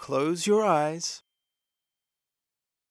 Close your eyes.